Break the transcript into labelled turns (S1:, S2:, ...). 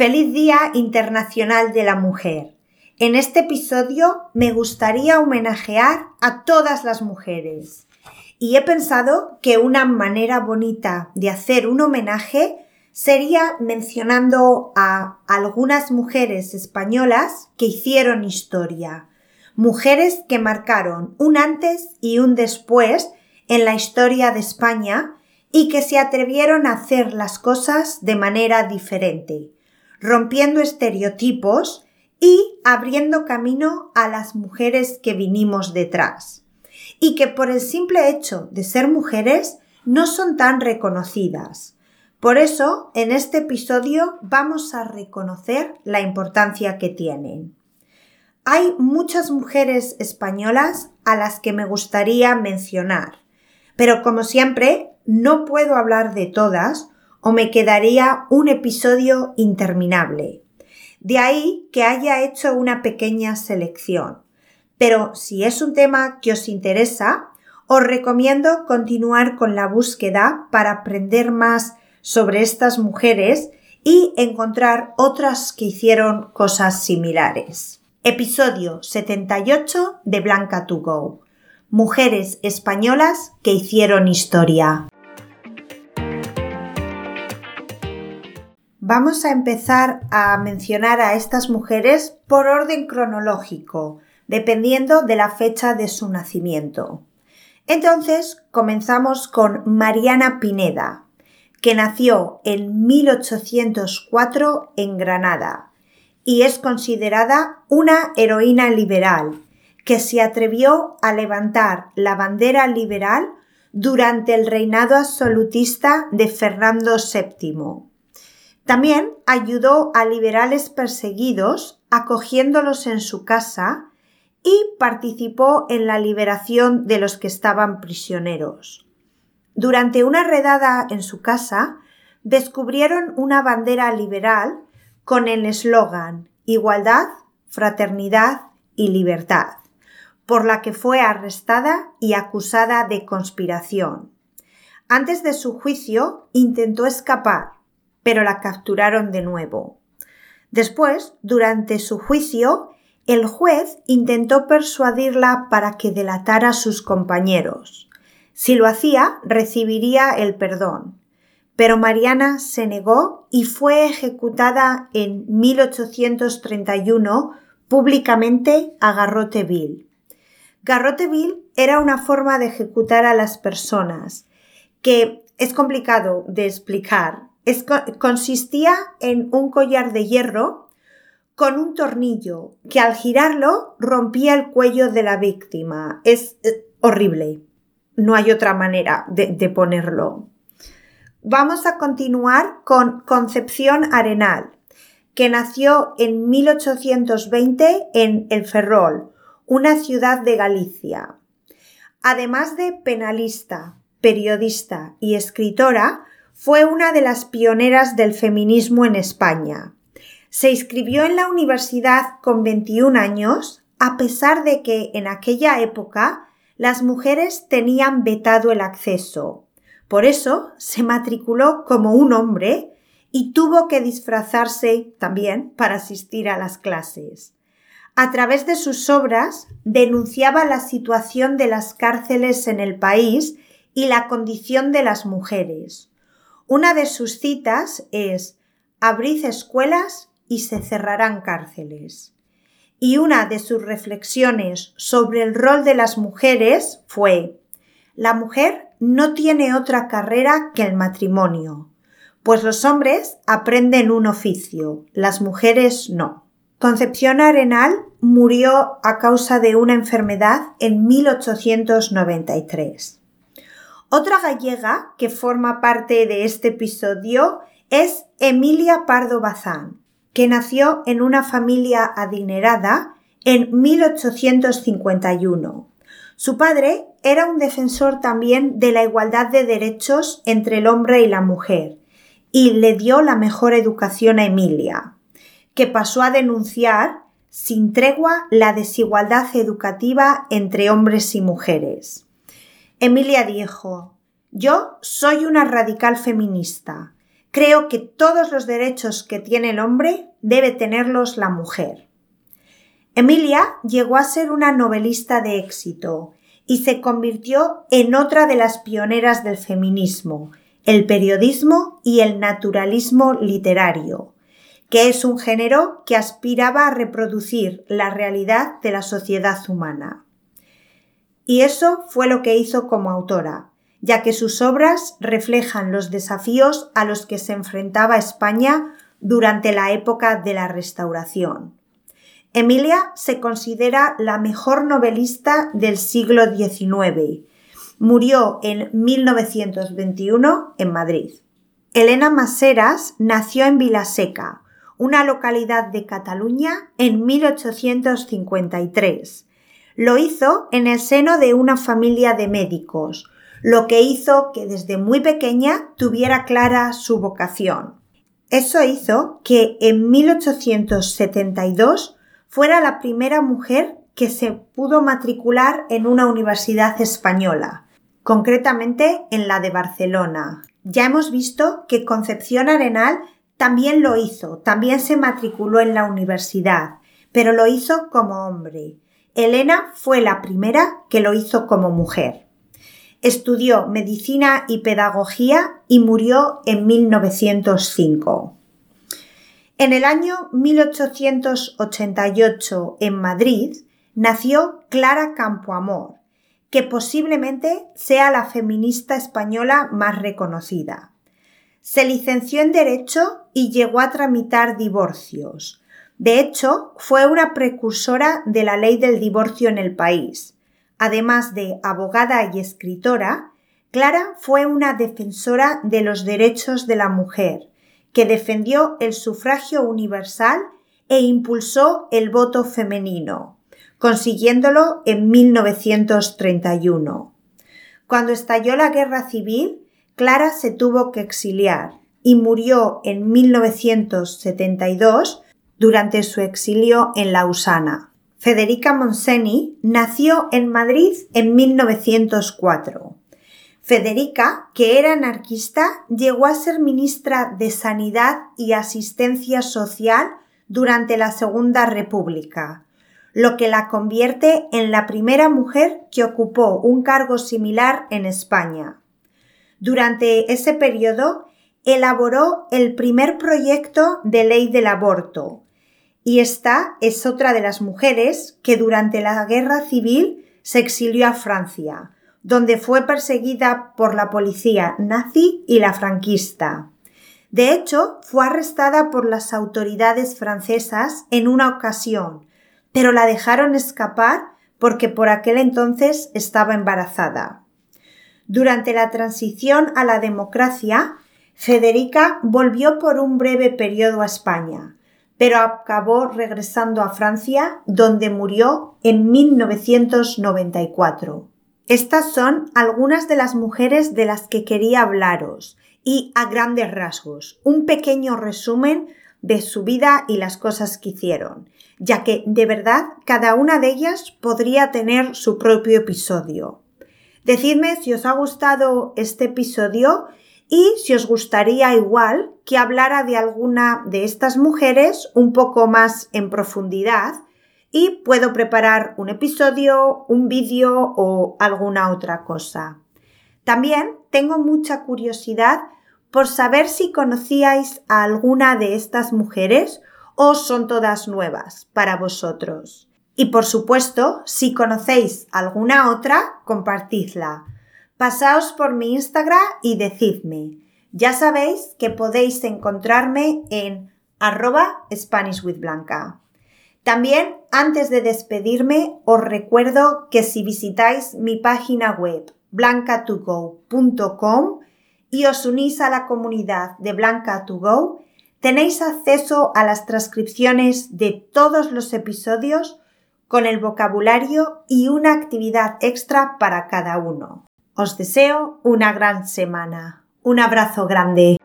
S1: Feliz Día Internacional de la Mujer. En este episodio me gustaría homenajear a todas las mujeres. Y he pensado que una manera bonita de hacer un homenaje sería mencionando a algunas mujeres españolas que hicieron historia. Mujeres que marcaron un antes y un después en la historia de España y que se atrevieron a hacer las cosas de manera diferente rompiendo estereotipos y abriendo camino a las mujeres que vinimos detrás. Y que por el simple hecho de ser mujeres no son tan reconocidas. Por eso, en este episodio vamos a reconocer la importancia que tienen. Hay muchas mujeres españolas a las que me gustaría mencionar, pero como siempre, no puedo hablar de todas o me quedaría un episodio interminable. De ahí que haya hecho una pequeña selección. Pero si es un tema que os interesa, os recomiendo continuar con la búsqueda para aprender más sobre estas mujeres y encontrar otras que hicieron cosas similares. Episodio 78 de Blanca to Go. Mujeres españolas que hicieron historia. Vamos a empezar a mencionar a estas mujeres por orden cronológico, dependiendo de la fecha de su nacimiento. Entonces, comenzamos con Mariana Pineda, que nació en 1804 en Granada y es considerada una heroína liberal que se atrevió a levantar la bandera liberal durante el reinado absolutista de Fernando VII también ayudó a liberales perseguidos acogiéndolos en su casa y participó en la liberación de los que estaban prisioneros. Durante una redada en su casa, descubrieron una bandera liberal con el eslogan Igualdad, Fraternidad y Libertad, por la que fue arrestada y acusada de conspiración. Antes de su juicio intentó escapar, pero la capturaron de nuevo. Después, durante su juicio, el juez intentó persuadirla para que delatara a sus compañeros. Si lo hacía, recibiría el perdón. Pero Mariana se negó y fue ejecutada en 1831 públicamente a garrote vil. Garrote vil era una forma de ejecutar a las personas que es complicado de explicar, consistía en un collar de hierro con un tornillo que al girarlo rompía el cuello de la víctima. Es eh, horrible. No hay otra manera de, de ponerlo. Vamos a continuar con Concepción Arenal, que nació en 1820 en El Ferrol, una ciudad de Galicia. Además de penalista, periodista y escritora, fue una de las pioneras del feminismo en España. Se inscribió en la universidad con 21 años, a pesar de que en aquella época las mujeres tenían vetado el acceso. Por eso se matriculó como un hombre y tuvo que disfrazarse también para asistir a las clases. A través de sus obras denunciaba la situación de las cárceles en el país y la condición de las mujeres. Una de sus citas es Abrid escuelas y se cerrarán cárceles. Y una de sus reflexiones sobre el rol de las mujeres fue La mujer no tiene otra carrera que el matrimonio, pues los hombres aprenden un oficio, las mujeres no. Concepción Arenal murió a causa de una enfermedad en 1893. Otra gallega que forma parte de este episodio es Emilia Pardo Bazán, que nació en una familia adinerada en 1851. Su padre era un defensor también de la igualdad de derechos entre el hombre y la mujer y le dio la mejor educación a Emilia, que pasó a denunciar sin tregua la desigualdad educativa entre hombres y mujeres. Emilia dijo, yo soy una radical feminista. Creo que todos los derechos que tiene el hombre debe tenerlos la mujer. Emilia llegó a ser una novelista de éxito y se convirtió en otra de las pioneras del feminismo, el periodismo y el naturalismo literario, que es un género que aspiraba a reproducir la realidad de la sociedad humana. Y eso fue lo que hizo como autora, ya que sus obras reflejan los desafíos a los que se enfrentaba España durante la época de la Restauración. Emilia se considera la mejor novelista del siglo XIX. Murió en 1921 en Madrid. Elena Maseras nació en Vilaseca, una localidad de Cataluña, en 1853. Lo hizo en el seno de una familia de médicos, lo que hizo que desde muy pequeña tuviera clara su vocación. Eso hizo que en 1872 fuera la primera mujer que se pudo matricular en una universidad española, concretamente en la de Barcelona. Ya hemos visto que Concepción Arenal también lo hizo, también se matriculó en la universidad, pero lo hizo como hombre. Elena fue la primera que lo hizo como mujer. Estudió medicina y pedagogía y murió en 1905. En el año 1888, en Madrid, nació Clara Campoamor, que posiblemente sea la feminista española más reconocida. Se licenció en Derecho y llegó a tramitar divorcios. De hecho, fue una precursora de la ley del divorcio en el país. Además de abogada y escritora, Clara fue una defensora de los derechos de la mujer que defendió el sufragio universal e impulsó el voto femenino, consiguiéndolo en 1931. Cuando estalló la guerra civil, Clara se tuvo que exiliar y murió en 1972 durante su exilio en Lausana. Federica Monseni nació en Madrid en 1904. Federica, que era anarquista, llegó a ser ministra de Sanidad y Asistencia Social durante la Segunda República, lo que la convierte en la primera mujer que ocupó un cargo similar en España. Durante ese periodo elaboró el primer proyecto de ley del aborto, y esta es otra de las mujeres que durante la Guerra Civil se exilió a Francia, donde fue perseguida por la policía nazi y la franquista. De hecho, fue arrestada por las autoridades francesas en una ocasión, pero la dejaron escapar porque por aquel entonces estaba embarazada. Durante la transición a la democracia, Federica volvió por un breve periodo a España, pero acabó regresando a Francia, donde murió en 1994. Estas son algunas de las mujeres de las que quería hablaros y a grandes rasgos un pequeño resumen de su vida y las cosas que hicieron, ya que de verdad cada una de ellas podría tener su propio episodio. Decidme si os ha gustado este episodio y si os gustaría igual que hablara de alguna de estas mujeres un poco más en profundidad y puedo preparar un episodio, un vídeo o alguna otra cosa. También tengo mucha curiosidad por saber si conocíais a alguna de estas mujeres o son todas nuevas para vosotros. Y por supuesto, si conocéis alguna otra, compartidla. Pasaos por mi Instagram y decidme. Ya sabéis que podéis encontrarme en arroba SpanishWithBlanca. También, antes de despedirme, os recuerdo que si visitáis mi página web blancatogo.com y os unís a la comunidad de Blanca to Go, tenéis acceso a las transcripciones de todos los episodios con el vocabulario y una actividad extra para cada uno. Os deseo una gran semana. Un abrazo grande.